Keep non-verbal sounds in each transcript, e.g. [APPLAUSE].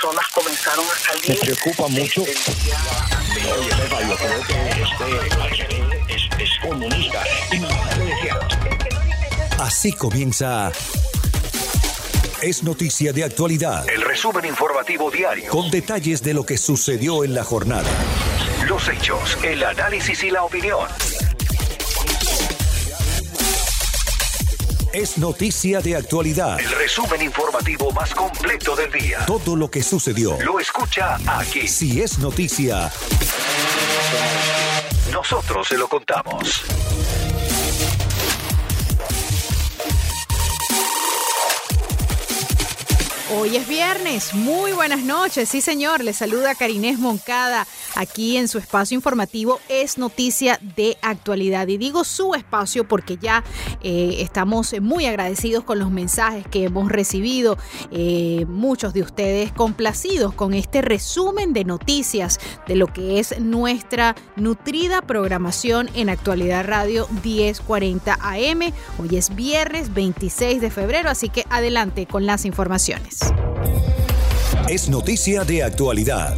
personas comenzaron a salir. Me preocupa mucho. Oye, yo creo que este es, es comunista. Así comienza Es Noticia de Actualidad. El resumen informativo diario. Con detalles de lo que sucedió en la jornada. Los hechos, el análisis y la opinión. Es Noticia de Actualidad. El resumen informativo más completo del día. Todo lo que sucedió. Lo escucha aquí. Si es noticia, Nosotros se lo contamos. Hoy es viernes, muy buenas noches, sí señor, le saluda Karinés Moncada aquí en su espacio informativo Es Noticia de Actualidad y digo su espacio porque ya eh, estamos muy agradecidos con los mensajes que hemos recibido, eh, muchos de ustedes complacidos con este resumen de noticias de lo que es nuestra nutrida programación en Actualidad Radio 1040 AM. Hoy es viernes 26 de febrero, así que adelante con las informaciones. es noticia de actualidad.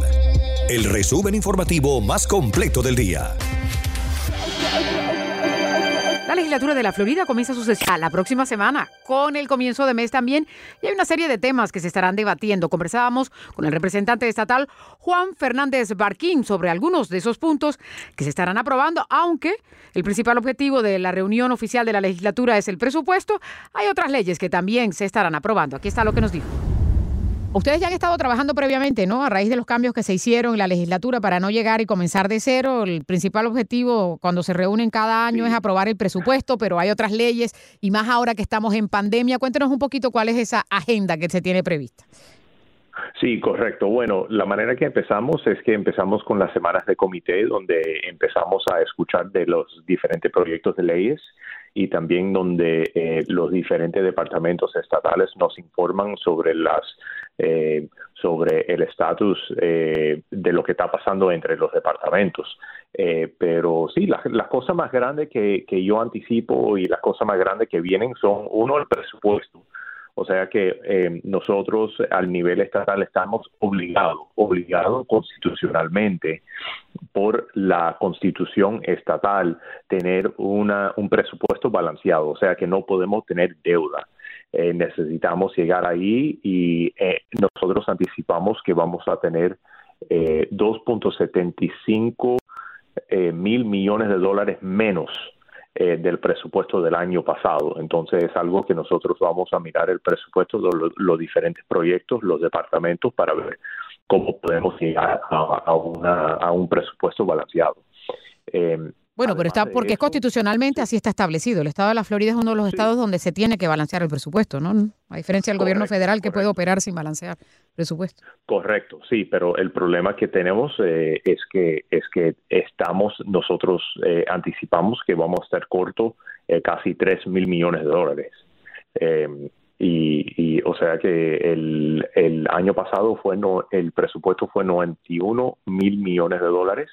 El resumen informativo más completo del día. La legislatura de la Florida comienza su sesión la próxima semana, con el comienzo de mes también, y hay una serie de temas que se estarán debatiendo. Conversábamos con el representante estatal Juan Fernández Barquín sobre algunos de esos puntos que se estarán aprobando, aunque el principal objetivo de la reunión oficial de la legislatura es el presupuesto, hay otras leyes que también se estarán aprobando. Aquí está lo que nos dijo. Ustedes ya han estado trabajando previamente, ¿no? A raíz de los cambios que se hicieron en la legislatura para no llegar y comenzar de cero. El principal objetivo cuando se reúnen cada año es aprobar el presupuesto, pero hay otras leyes y más ahora que estamos en pandemia. Cuéntenos un poquito cuál es esa agenda que se tiene prevista. Sí, correcto. Bueno, la manera que empezamos es que empezamos con las semanas de comité, donde empezamos a escuchar de los diferentes proyectos de leyes y también donde eh, los diferentes departamentos estatales nos informan sobre las eh, sobre el estatus eh, de lo que está pasando entre los departamentos. Eh, pero sí, las la cosas más grandes que, que yo anticipo y las cosas más grandes que vienen son, uno, el presupuesto. O sea que eh, nosotros al nivel estatal estamos obligados, obligados constitucionalmente por la constitución estatal tener una, un presupuesto balanceado, o sea que no podemos tener deuda. Eh, necesitamos llegar ahí y eh, nosotros anticipamos que vamos a tener eh, 2.75 eh, mil millones de dólares menos eh, del presupuesto del año pasado. Entonces es algo que nosotros vamos a mirar el presupuesto de lo- los diferentes proyectos, los departamentos, para ver cómo podemos llegar a, una, un presupuesto balanceado. Eh, Bueno, pero está porque es constitucionalmente así está establecido. El estado de la Florida es uno de los estados donde se tiene que balancear el presupuesto, ¿no? A diferencia del gobierno Correcto, federal que puede operar sin balancear presupuesto. Correcto, sí, pero el problema que tenemos eh, es que es que estamos nosotros eh, anticipamos que vamos a estar corto eh, casi 3 mil millones de dólares. Y, y, o sea que el, el año pasado fue no, el presupuesto fue 91 mil millones de dólares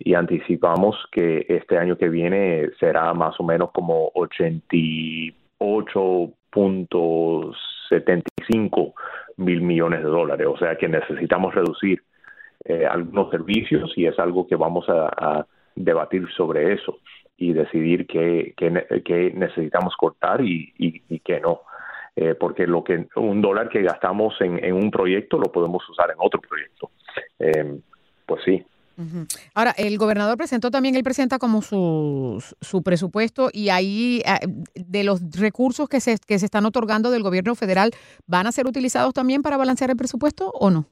y anticipamos que este año que viene será más o menos como 88.75 mil millones de dólares. O sea que necesitamos reducir eh, algunos servicios y es algo que vamos a, debatir sobre eso y decidir qué, qué, qué necesitamos cortar y, y, y qué no. Eh, porque lo que un dólar que gastamos en, en un proyecto lo podemos usar en otro proyecto. Eh, pues sí. Ahora, el gobernador presentó también, él presenta como su, su presupuesto y ahí ah, de los recursos que se, que se están otorgando del gobierno federal, ¿van a ser utilizados también para balancear el presupuesto o no?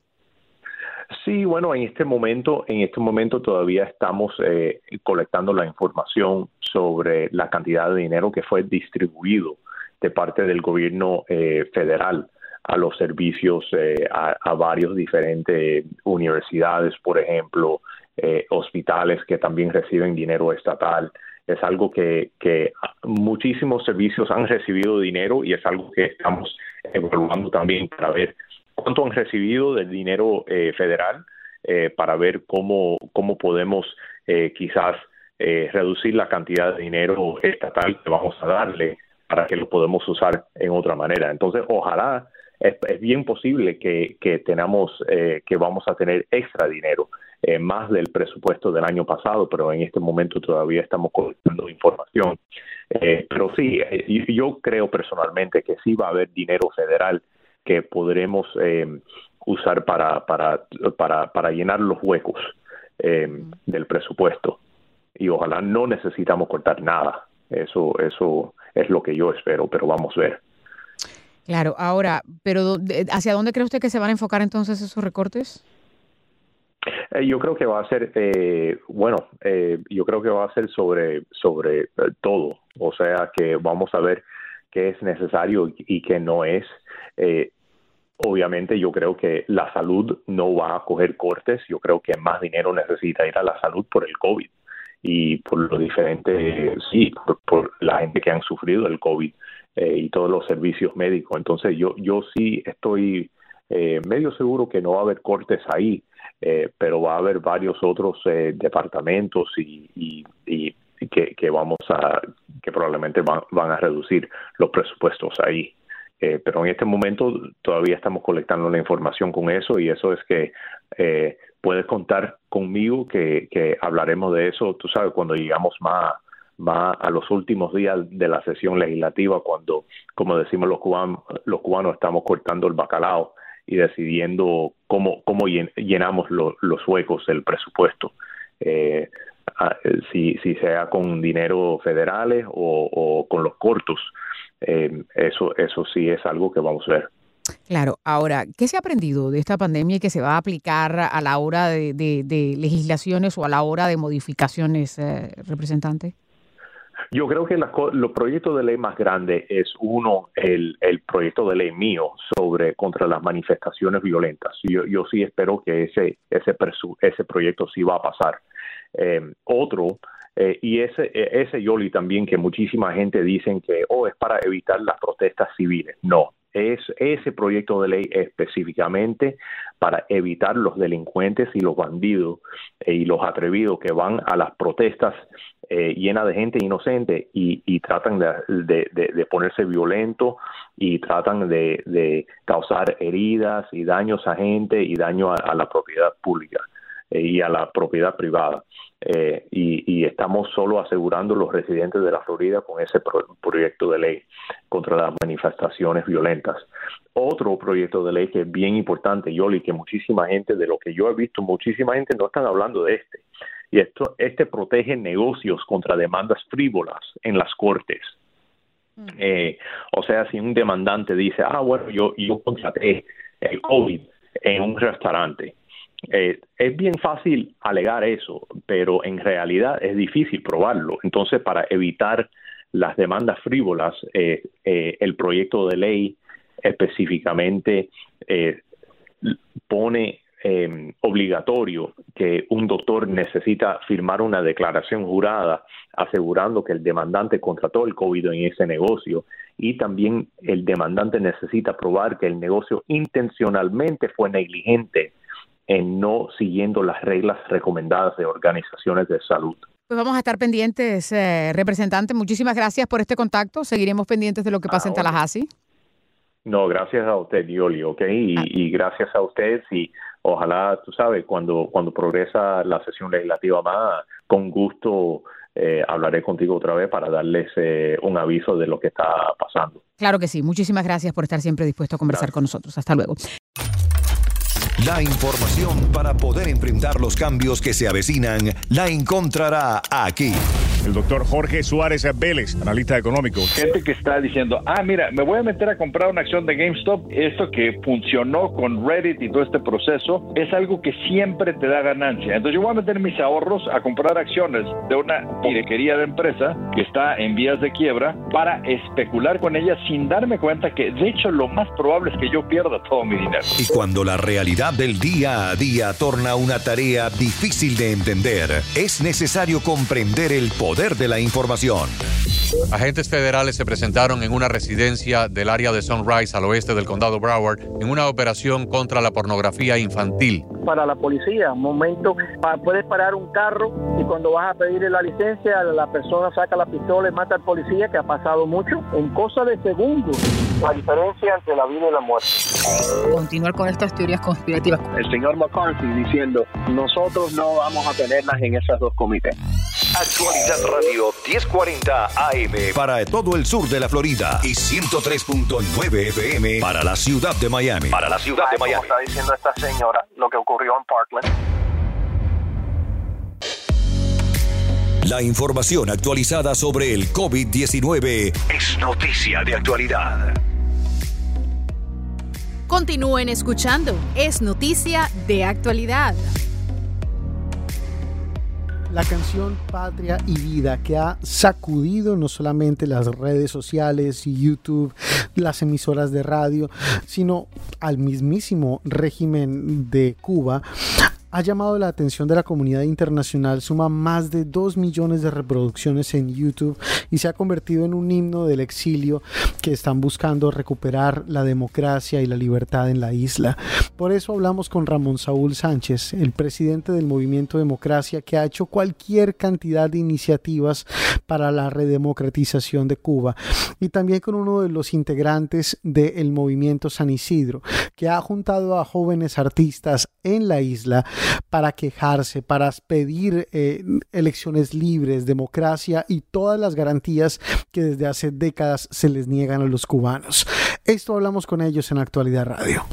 Sí, bueno, en este momento, en este momento todavía estamos eh, colectando la información sobre la cantidad de dinero que fue distribuido de parte del gobierno eh, federal a los servicios eh, a, varios diferentes universidades, por ejemplo, eh, hospitales que también reciben dinero estatal. Es algo que, que muchísimos servicios han recibido dinero y es algo que estamos evaluando también para ver cuánto han recibido del dinero eh, federal eh, para ver cómo, cómo podemos eh, quizás reducir la cantidad de dinero estatal que vamos a darle para que lo podemos usar en otra manera. Entonces, ojalá es, bien posible que, que eh, que vamos a tener extra dinero, eh, más del presupuesto del año pasado, pero en este momento todavía estamos colectando información. Eh, pero sí, yo creo personalmente que sí va a haber dinero federal que podremos usar para, para, para, para llenar los huecos del presupuesto. Y ojalá no necesitamos cortar nada. Eso, eso es lo que yo espero, pero vamos a ver. Claro, ahora, pero ¿hacia dónde cree usted que se van a enfocar entonces esos recortes? Eh, yo creo que va a ser, eh, bueno, eh, yo creo que va a ser sobre, sobre todo, o sea que vamos a ver qué es necesario y qué no es. obviamente yo creo que la salud no va a coger cortes, yo creo que más dinero necesita ir a la salud por el COVID y por lo diferente, sí, por la gente que han sufrido el COVID. Eh, y todos los servicios médicos. Entonces yo, yo sí estoy eh, medio seguro que no va a haber cortes ahí, eh, pero va a haber varios otros departamentos y, y, que, que, vamos a, que probablemente van, van a reducir los presupuestos ahí. pero en este momento todavía estamos colectando la información con eso y eso es que puedes contar conmigo que, hablaremos de eso, tú sabes, cuando llegamos más a los últimos días de la sesión legislativa cuando, como decimos los cubanos, los cubanos estamos cortando el bacalao y decidiendo cómo, llenamos los huecos del presupuesto. Eh, si, si sea con dinero federales o, con los cortos, eh, eso, eso sí es algo que vamos a ver. Claro, ahora, ¿qué se ha aprendido de esta pandemia y que se va a aplicar a la hora de, legislaciones o a la hora de modificaciones, eh, representante? Yo creo que los proyectos de ley más grandes es uno, el, proyecto de ley mío sobre contra las manifestaciones violentas. Yo, yo sí espero que ese, ese, ese proyecto sí va a pasar. Eh, otro, eh, y ese, ese Yoli también que muchísima gente dicen que oh, es para evitar las protestas civiles. No, es ese proyecto de ley específicamente para evitar los delincuentes y los bandidos eh, y los atrevidos que van a las protestas eh, llenas de gente inocente y, tratan de, ponerse violentos y tratan de, causar heridas y daños a gente y daño a la propiedad pública. Eh, y a la propiedad privada. Eh, y, estamos solo asegurando los residentes de la Florida con ese proyecto de ley contra las manifestaciones violentas. Otro proyecto de ley que es bien importante, Yoli, que muchísima gente, de lo que yo he visto, muchísima gente no están hablando de este. Y esto, este protege negocios contra demandas frívolas en las cortes. Mm. Eh, o sea, si un demandante dice, ah, bueno, yo, yo contraté el COVID en un restaurante eh, es bien fácil alegar eso, pero en realidad es difícil probarlo. Entonces, para evitar las demandas frívolas, eh, eh, el proyecto de ley específicamente pone obligatorio que un doctor necesita firmar una declaración jurada asegurando que el demandante contrató el COVID en ese negocio y también el demandante necesita probar que el negocio intencionalmente fue negligente en no siguiendo las reglas recomendadas de organizaciones de salud. Pues vamos a estar pendientes, eh, representante. Muchísimas gracias por este contacto. Seguiremos pendientes de lo que pasa en Tallahassee. No, gracias a usted, Yoli, ¿ok? Y, ah. y, gracias a usted y ojalá, tú sabes, cuando, cuando progresa la sesión legislativa más, con gusto eh, hablaré contigo otra vez para darles eh, un aviso de lo que está pasando. Claro que sí. Muchísimas gracias por estar siempre dispuesto a conversar con nosotros. Hasta luego. La información para poder enfrentar los cambios que se avecinan la encontrará aquí el doctor Jorge Suárez Vélez, analista económico. Gente que está diciendo, ah, mira, me voy a meter a comprar una acción de GameStop. Esto que funcionó con Reddit y todo este proceso es algo que siempre te da ganancia. Entonces yo voy a meter mis ahorros a comprar acciones de una pirequería de empresa que está en vías de quiebra para especular con ella sin darme cuenta que de hecho lo más probable es que yo pierda todo mi dinero. Y cuando la realidad del día a día torna una tarea difícil de entender, es necesario comprender el poder poder de la información. Agentes federales se presentaron en una residencia del área de Sunrise al oeste del condado Broward en una operación contra la pornografía infantil. Para la policía, un momento, puedes parar un carro y cuando vas a pedirle la licencia, la persona saca la pistola y mata al policía, que ha pasado mucho, en cosa de segundos. La diferencia entre la vida y la muerte. continuar con estas teorías conspirativas. El señor McCarthy diciendo, nosotros no vamos a tenerlas en esas dos comités. Actualidad Radio 1040 AM para todo el sur de la Florida y 103.9 FM para la ciudad de Miami. Para la ciudad de Como Miami. está diciendo esta señora, lo que ocurrió en Parkland. La información actualizada sobre el COVID-19 es noticia de actualidad. Continúen escuchando. Es noticia de actualidad. La canción Patria y Vida que ha sacudido no solamente las redes sociales y YouTube, las emisoras de radio, sino al mismísimo régimen de Cuba, ha llamado la atención de la comunidad internacional, suma más de 2 millones de reproducciones en YouTube y se ha convertido en un himno del exilio que están buscando recuperar la democracia y la libertad en la isla. Por eso hablamos con Ramón Saúl Sánchez, el presidente del Movimiento Democracia, que ha hecho cualquier cantidad de iniciativas para la redemocratización de Cuba, y también con uno de los integrantes del Movimiento San Isidro, que ha juntado a jóvenes artistas en la isla para quejarse, para pedir eh, elecciones libres, democracia y todas las garantías que desde hace décadas se les niegan a los cubanos. Esto hablamos con ellos en Actualidad Radio.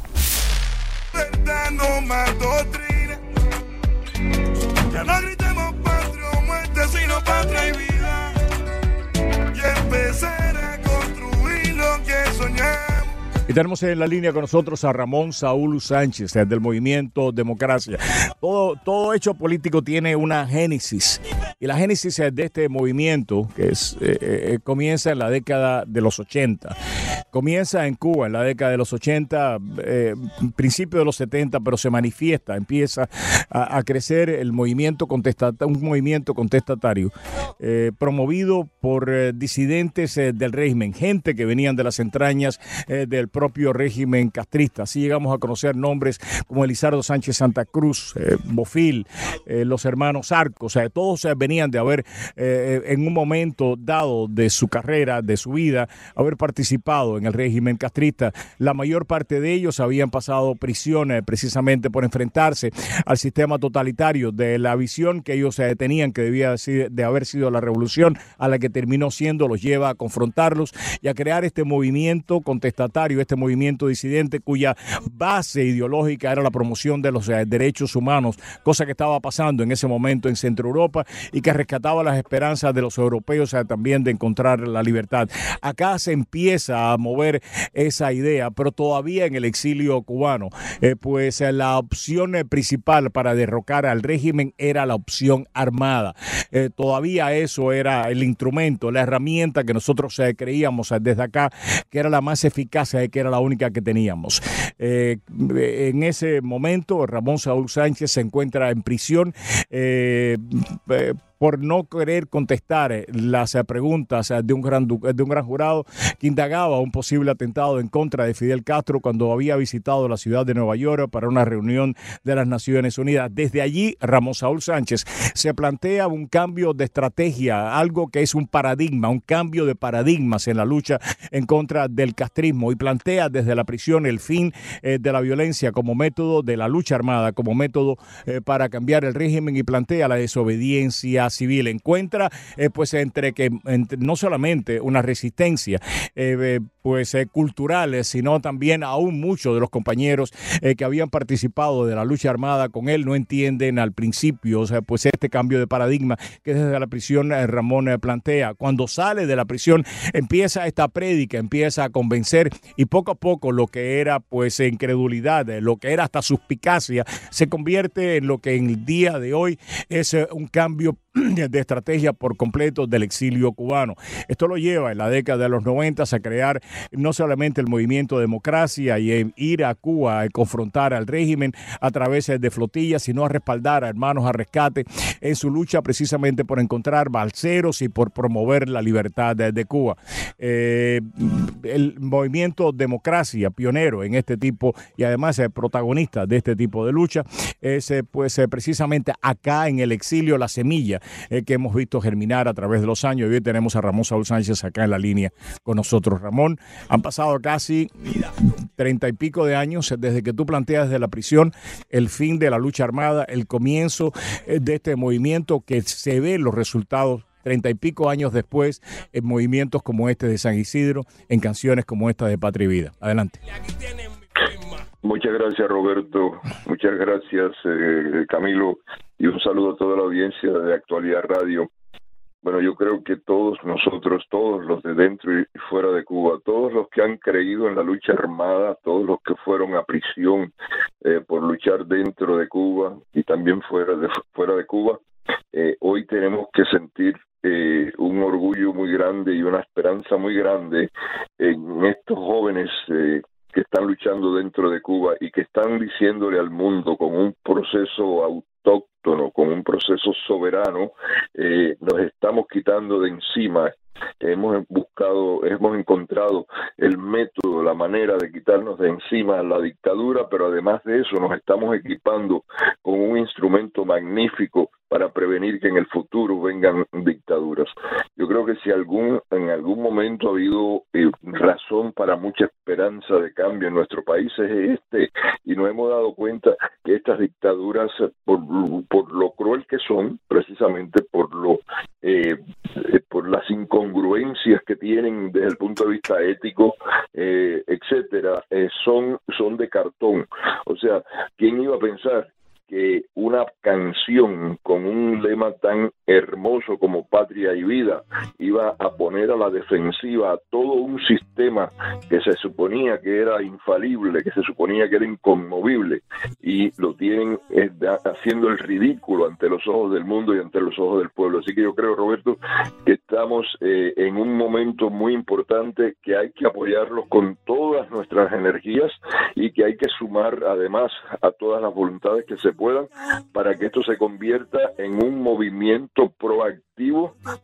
Y tenemos en la línea con nosotros a Ramón Saúl Sánchez, eh, del movimiento Democracia. Todo, todo hecho político tiene una génesis. Y la génesis eh, de este movimiento, que es, eh, eh, comienza en la década de los 80. Comienza en Cuba en la década de los 80, eh, principio de los 70, pero se manifiesta, empieza a, crecer el movimiento contestatario, un movimiento contestatario eh, promovido por eh, disidentes eh, del régimen, gente que venían de las entrañas eh, del propio régimen castrista. Así llegamos a conocer nombres como Elizardo Sánchez Santa Cruz, eh, Bofil, eh, los hermanos Arcos, o sea, todos eh, venían de haber eh, en un momento dado de su carrera, de su vida, haber participado en el régimen castrista. La mayor parte de ellos habían pasado prisiones precisamente por enfrentarse al sistema totalitario de la visión que ellos eh, tenían que debía de haber sido la revolución a la que terminó siendo, los lleva a confrontarlos y a crear este movimiento contestatario, este movimiento disidente cuya base ideológica era la promoción de los eh, derechos humanos, cosa que estaba pasando en ese momento en Centro Europa y que rescataba las esperanzas de los europeos eh, también de encontrar la libertad. Acá se empieza a mover esa idea, pero todavía en el exilio cubano, eh, pues la opción principal para derrocar al régimen era la opción armada. Todavía eso era el instrumento, la herramienta que nosotros creíamos desde acá que era la más eficaz, que era la única que teníamos. Eh, en ese momento, Ramón Saúl Sánchez se encuentra en prisión. eh, eh, por no querer contestar eh, las eh, preguntas eh, de un, gran, de un gran jurado que indagaba un posible atentado en contra de Fidel Castro cuando había visitado la ciudad de Nueva York para una reunión de las Naciones Unidas. Desde allí, Ramón Saúl Sánchez se plantea un cambio de estrategia, algo que es un paradigma, un cambio de paradigmas en la lucha en contra del castrismo y plantea desde la prisión el fin de la violencia como método de la lucha armada, como método para cambiar el régimen y plantea la desobediencia civil. Encuentra eh, pues entre que entre no solamente una resistencia eh, pues eh, cultural, eh, sino también aún muchos de los compañeros eh, que habían participado de la lucha armada con él no entienden al principio, pues este cambio de paradigma que desde la prisión eh, Ramón eh, plantea. Cuando sale de la prisión empieza esta prédica, empieza a convencer y poco a poco lo que era pues incredulidad, lo que era hasta suspicacia, se convierte en lo que en el día de hoy es un cambio [CLEARS THROAT] de estrategia por completo del exilio cubano. Esto lo lleva en la década de los 90 a crear no solamente el movimiento democracia y ir a Cuba a confrontar al régimen a través de flotillas, sino a respaldar a hermanos a rescate en su lucha precisamente por encontrar balseros y por promover la libertad de, Cuba. Eh, el movimiento democracia, pionero en este tipo y además eh, protagonista de este tipo de lucha, es eh, pues precisamente acá en el exilio la semilla que hemos visto germinar a través de los años. Hoy tenemos a Ramón Saúl Sánchez acá en la línea con nosotros. Ramón, han pasado casi treinta y pico de años desde que tú planteas desde la prisión el fin de la lucha armada, el comienzo eh, de este movimiento que se ve los resultados treinta y pico años después en movimientos como este de San Isidro, en canciones como esta de Patria y Vida. Adelante. Muchas gracias Roberto, muchas gracias eh, Camilo y un saludo a toda la audiencia de Actualidad Radio. Bueno, yo creo que todos nosotros, todos los de dentro y fuera de Cuba, todos los que han creído en la lucha armada, todos los que fueron a prisión eh, por luchar dentro de Cuba y también fuera de fuera de Cuba, eh, hoy tenemos que sentir eh, un orgullo muy grande y una esperanza muy grande en estos jóvenes eh, que están luchando dentro de Cuba y que están diciéndole al mundo con un proceso autóctono, con un proceso soberano, eh, nos estamos quitando de encima hemos buscado, hemos encontrado el método, la manera de quitarnos de encima la dictadura, pero además de eso nos estamos equipando con un instrumento magnífico para prevenir que en el futuro vengan dictaduras. Yo creo que si algún en algún momento ha habido eh, razón para mucha esperanza de cambio en nuestro país es este y nos hemos dado cuenta que estas dictaduras por, por lo cruel que son, precisamente por lo eh, por las incongruencias que tienen desde el punto de vista ético, eh, etcétera, eh, son son de cartón. O sea, ¿quién iba a pensar que una canción con un lema tan hermoso como patria y vida iba a poner a la defensiva a todo un sistema que se suponía que era infalible, que se suponía que era inconmovible y lo tienen eh, haciendo el ridículo ante los ojos del mundo y ante los ojos del pueblo. Así que yo creo, Roberto, que estamos eh, en un momento muy importante que hay que apoyarlos con todas nuestras energías y que hay que sumar además a todas las voluntades que se puedan para que esto se convierta en un movimiento proactivo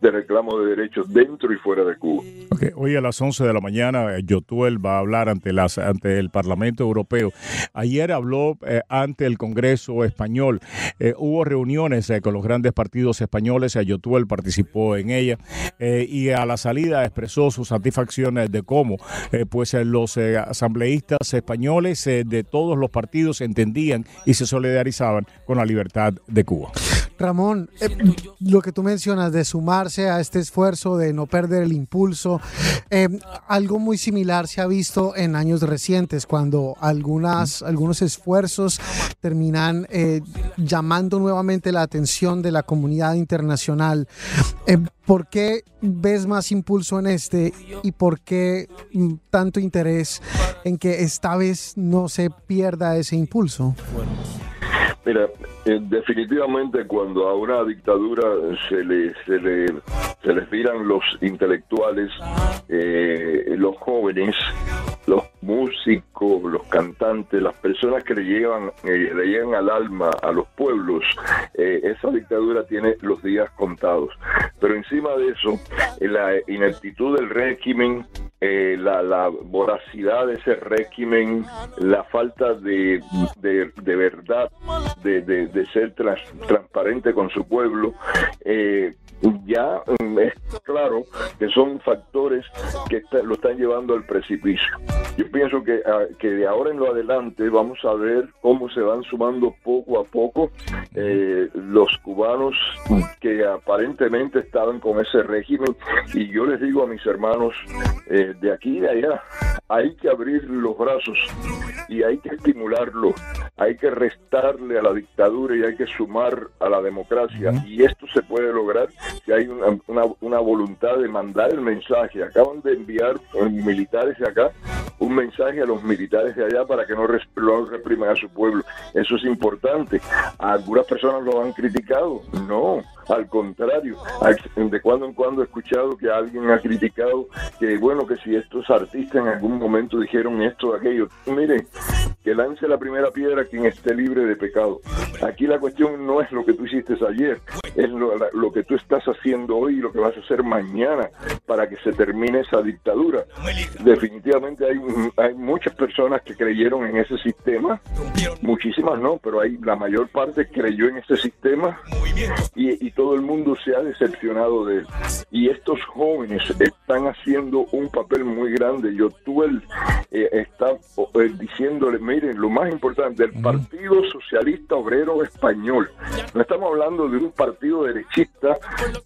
de reclamo de derechos dentro y fuera de Cuba. Ok, Hoy a las 11 de la mañana, eh, Yotuel va a hablar ante, las, ante el Parlamento Europeo. Ayer habló eh, ante el Congreso español. Eh, hubo reuniones eh, con los grandes partidos españoles. eh, Yotuel participó en ella eh, y a la salida expresó su satisfacción eh, de cómo pues, los asambleístas españoles de todos los partidos entendían y se solidarizaban con la libertad de Cuba. Ramón, eh, lo que tú mencionas de sumarse a este esfuerzo, de no perder el impulso, eh, algo muy similar se ha visto en años recientes, cuando algunas, algunos esfuerzos terminan eh, llamando nuevamente la atención de la comunidad internacional. Eh, ¿Por qué ves más impulso en este y por qué mm, tanto interés en que esta vez no se pierda ese impulso? Mira, eh, definitivamente cuando a una dictadura se le, se le, se les viran los intelectuales, eh, los jóvenes, los músicos, los cantantes, las personas que le llevan, eh, le llegan al alma a los pueblos, eh, esa dictadura tiene los días contados. Pero encima de eso, la ineptitud del régimen, eh, la, la voracidad de ese régimen, la falta de, de, verdad, de, de- ser trans- transparente con su pueblo, eh, ya mm, es claro que son factores que está- lo están llevando al precipicio. Yo pienso que, ah, que de ahora en lo adelante vamos a ver cómo se van sumando poco a poco eh, los cubanos que aparentemente estaban con ese régimen. Y yo les digo a mis hermanos eh, de aquí y de allá hay que abrir los brazos y hay que estimularlo hay que restarle a la dictadura y hay que sumar a la democracia. Y esto se puede lograr si hay una, una- una voluntad de mandar el mensaje acaban de enviar eh, militares de acá un mensaje a los militares de allá para que no, no repriman a su pueblo. Eso es importante. Algunas personas lo han criticado. No, al contrario. De cuando en cuando he escuchado que alguien ha criticado que, bueno, que si estos artistas en algún momento dijeron esto o aquello. Miren, que lance la primera piedra quien esté libre de pecado. Aquí la cuestión no es lo que tú hiciste ayer, es lo, lo que tú estás haciendo hoy y lo que vas a hacer mañana para que se termine esa dictadura. Definitivamente hay, hay muchas personas que creyeron en ese sistema, muchísimas no, pero hay la mayor parte creyó en ese sistema y, y todo el mundo se ha decepcionado de él. Y estos jóvenes están haciendo un papel muy grande. Yo tuve el, eh, está eh, diciéndole, miren, lo más importante, el Partido Socialista Obrero Español. No estamos hablando de un partido derechista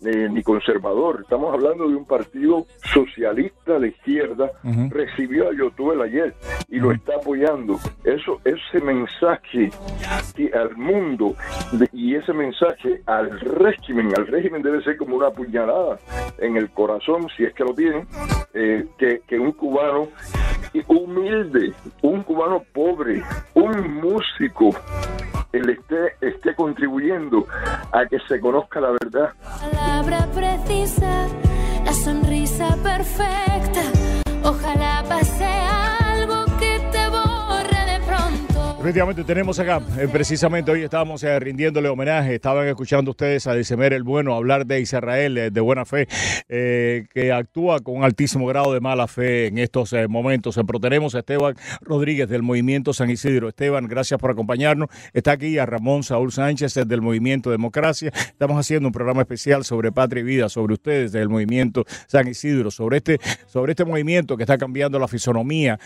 eh, ni conservador, estamos hablando de un partido socialista de izquierda. Recibió a Yotuel ayer y lo está apoyando. Eso, ese mensaje al mundo de- y ese mensaje al régimen, al régimen debe ser como una puñalada en el corazón, si es que lo tienen, eh, que, un cubano humilde, un cubano pobre, un músico, él esté, esté contribuyendo a que se conozca la verdad. palabra precisa, la sonrisa perfecta. Ojalá pase Efectivamente, tenemos acá, eh, precisamente hoy estábamos eh, rindiéndole homenaje, estaban escuchando ustedes a Dicemer el Bueno hablar de Israel eh, de buena fe, que actúa con altísimo grado de mala fe en estos momentos. Pero tenemos a Esteban Rodríguez del Movimiento San Isidro. Esteban, gracias por acompañarnos. Está aquí a Ramón Saúl Sánchez del Movimiento Democracia. Estamos haciendo un programa especial sobre patria y vida, sobre ustedes del Movimiento San Isidro, sobre este, sobre este movimiento que está cambiando la fisonomía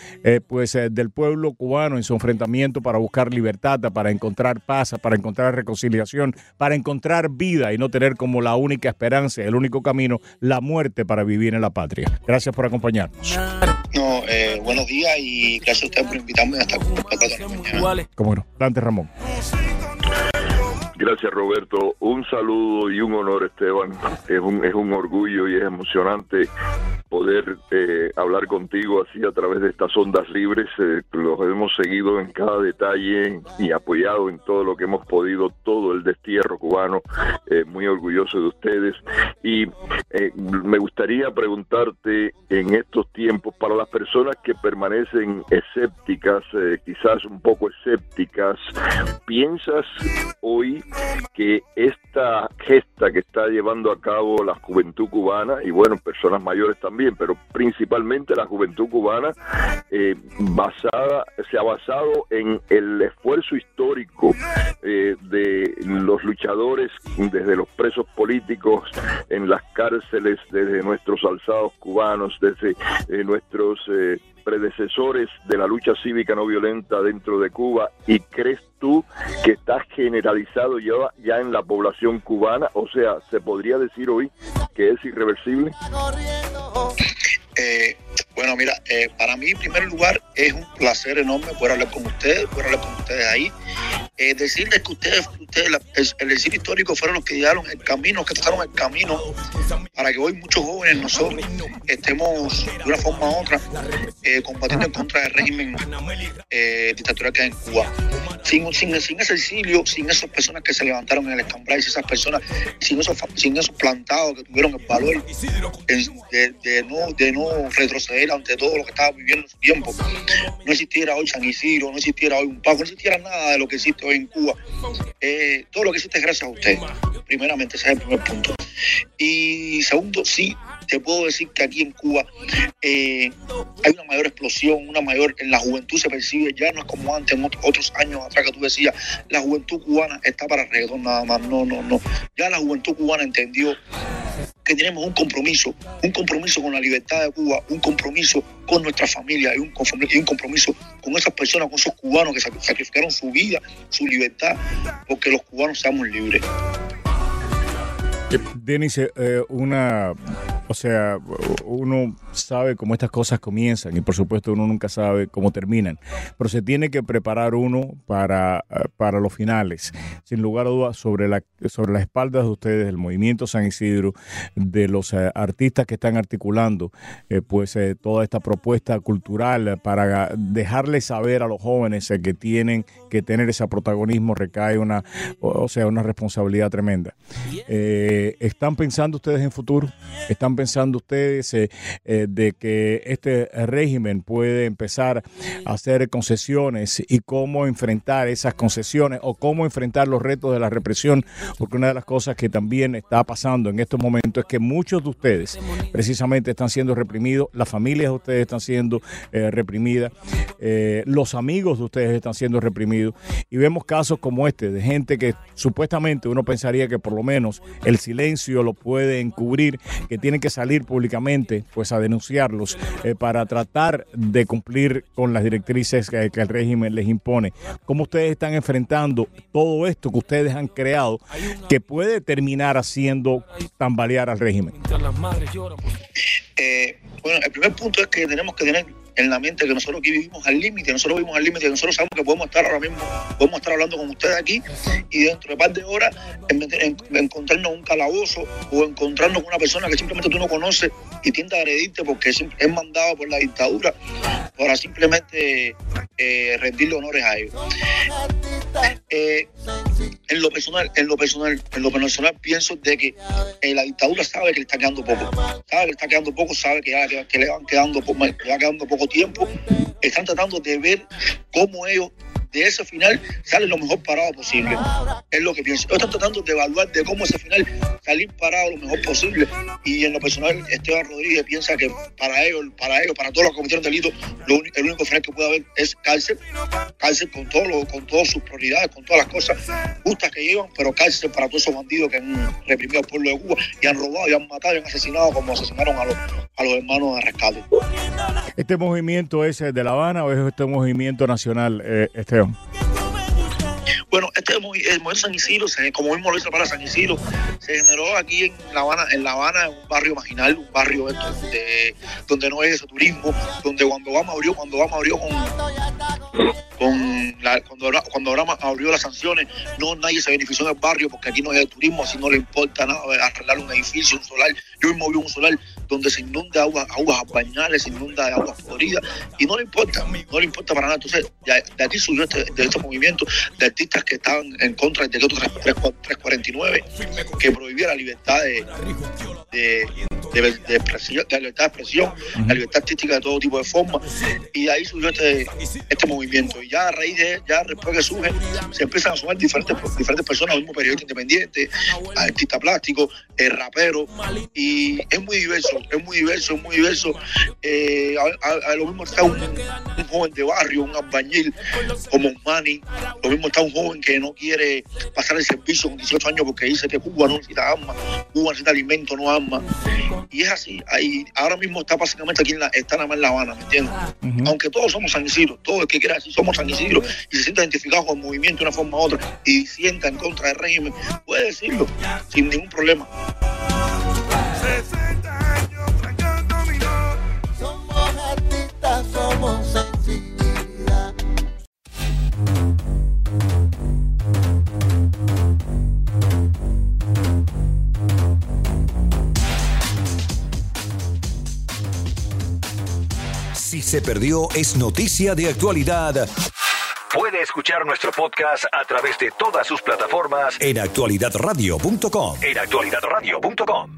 pues, del pueblo cubano en su enfrentamiento para buscar libertad, para encontrar paz, para encontrar reconciliación, para encontrar vida y no tener como la única esperanza, el único camino, la muerte para vivir en la patria. Gracias por acompañarnos. No, eh, buenos días y gracias a ustedes por invitarme hasta. Cómo no. Dante Ramón. Gracias Roberto, un saludo y un honor Esteban, es un, es un orgullo y es emocionante poder eh, hablar contigo así a través de estas ondas libres, eh, los hemos seguido en cada detalle y apoyado en todo lo que hemos podido, todo el destierro cubano, eh, muy orgulloso de ustedes. Y eh, me gustaría preguntarte en estos tiempos para las personas que permanecen escépticas, eh, quizás un poco escépticas, ¿piensas hoy que esta gesta que está llevando a cabo la juventud cubana y bueno, personas mayores también, pero principalmente la juventud cubana eh, basada se ha basado en el esfuerzo histórico eh, de los luchadores desde los presos políticos en las cárceles, desde nuestros alzados cubanos, desde eh, nuestros eh, predecesores de la lucha cívica no violenta dentro de Cuba y crees tú que está generalizado ya, ya en la población cubana? O sea, ¿se podría decir hoy que es irreversible? Eh, bueno, mira, eh, para mí, en primer lugar, es un placer enorme poder hablar con ustedes, poder hablar con ustedes ahí. Eh, decirles que ustedes, ustedes el, el exilio histórico fueron los que guiaron el camino, que trazaron el camino para que hoy muchos jóvenes nosotros estemos de una forma u otra eh, combatiendo en contra del régimen dictatorial que hay en Cuba. Sin, ese exilio, sin esas personas que se levantaron en el escambray, sin esas personas, sin esos, sin esos plantados que tuvieron el valor de no, de no retroceder ante todo lo que estaba viviendo en su tiempo, no existiera hoy San Isidro, no existiera hoy un Paco, no existiera nada de lo que existe hoy en Cuba. Eh, todo lo que existe es gracias a usted, primeramente, ese es el primer punto. Y segundo, sí, te puedo decir que aquí en Cuba eh, hay una mayor explosión, una mayor, en la juventud se percibe, ya no es como antes, en ot- otros años atrás que tú decías, la juventud cubana está para reggaetón nada más, no, no, no. Ya la juventud cubana entendió que tenemos un compromiso, un compromiso con la libertad de Cuba, un compromiso con nuestra familia y un, compromiso con esas personas, con esos cubanos que sac- sacrificaron su vida, su libertad, porque los cubanos seamos libres. Denis, eh, eh, una, o sea, uno sabe cómo estas cosas comienzan y por supuesto uno nunca sabe cómo terminan, pero se tiene que preparar uno para, eh, para los finales. Sin lugar a dudas, sobre la, sobre las espaldas de ustedes, del movimiento San Isidro, de los eh, artistas que están articulando eh, pues eh, toda esta propuesta cultural para dejarles saber a los jóvenes que tienen que tener ese protagonismo recae una, o, o sea, una responsabilidad tremenda. Eh, ¿Están pensando ustedes en futuro? ¿Están pensando ustedes eh, eh, de que este régimen puede empezar a hacer concesiones y cómo enfrentar esas concesiones o cómo enfrentar los retos de la represión? Porque una de las cosas que también está pasando en estos momentos es que muchos de ustedes precisamente están siendo reprimidos, las familias de ustedes están siendo eh, reprimidas, eh, los amigos de ustedes están siendo reprimidos y vemos casos como este de gente que supuestamente uno pensaría que por lo menos el silencio lo puede encubrir, que tienen que salir públicamente pues a denunciarlos eh, para tratar de cumplir con las directrices que, que el régimen les impone. ¿Cómo ustedes están enfrentando todo esto que ustedes han creado que puede terminar haciendo tambalear al régimen? Eh, bueno, el primer punto es que tenemos que tener en la mente que nosotros aquí vivimos al límite, nosotros vivimos al límite, nosotros sabemos que podemos estar ahora mismo, podemos estar hablando con ustedes aquí y dentro de un par de horas en- en- encontrarnos en un calabozo o encontrarnos con una persona que simplemente tú no conoces y tiende a agredirte porque es mandado por la dictadura para simplemente eh, rendirle honores a ellos. Eh, en lo personal, en lo personal, en lo personal pienso de que eh, la dictadura sabe que le está quedando poco, sabe que le está quedando poco, sabe que, le van quedando poco tiempo. Están tratando de ver cómo ellos de ese final salen lo mejor parado posible. Es lo que pienso. Ellos están tratando de evaluar de cómo ese final salir parado lo mejor posible. Y en lo personal, Esteban Rodríguez piensa que para ellos, para ellos, para todos los que cometieron delitos, el único final que puede haber es cárcel, cárcel con todo lo- con todas sus prioridades, con todas las cosas justas que llevan, pero cárcel para todos esos bandidos que han reprimido al pueblo de Cuba y han robado y han matado y han asesinado como asesinaron a los, a los hermanos de rescate. ¿Este movimiento es de La Habana o es este movimiento nacional, eh, Esteban? Bueno, este el movimiento San Isidro, como mismo lo hizo para San Isidro, se generó aquí en La Habana, en La Habana, un barrio marginal, un barrio donde no hay ese turismo, donde cuando Obama abrió, cuando Obama abrió con, con la- cuando, cuando abrió las sanciones, no nadie se benefició del barrio porque aquí no hay turismo, así no le importa nada arreglar un edificio, un solar. Yo vi un solar donde se inunda agua, aguas bañales, se inunda aguas podridas y no le importa, no le importa para nada. Entonces, de, aquí surgió este, de este movimiento de artistas que estaban en contra del decreto 3- 3- 349 que prohibía la libertad de, de, de expresión, de la libertad de expresión, la libertad artística de todo tipo de formas. Y de ahí surgió este, este movimiento. Y ya a raíz de, ya después que surge, se empiezan a sumar diferentes, diferentes personas, mismo periodistas independientes, artistas plásticos, eh, raperos, y es muy diverso, es muy diverso, es muy diverso. Eh, a, a- a lo mismo está un, un joven de barrio, un albañil como Manny, lo mismo está un joven que no quiere pasar el servicio con 18 años porque dice que Cuba no necesita armas, Cuba necesita alimento, no armas. Y es así, ahí, ahora mismo está básicamente aquí en la, está nada más en La Habana, ¿me entiendes? Aunque todos somos San Isidro, todo el que quiera decir somos San Isidro y se sienta identificado con el movimiento de una forma u otra y sienta en contra del régimen, puede decirlo sin ningún problema. Se perdió, es noticia de actualidad Puede escuchar nuestro podcast a través de todas sus plataformas en actualidadradio.com. en actualidadradio.com.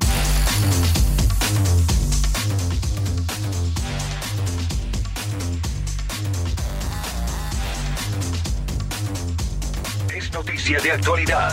Es noticia de actualidad.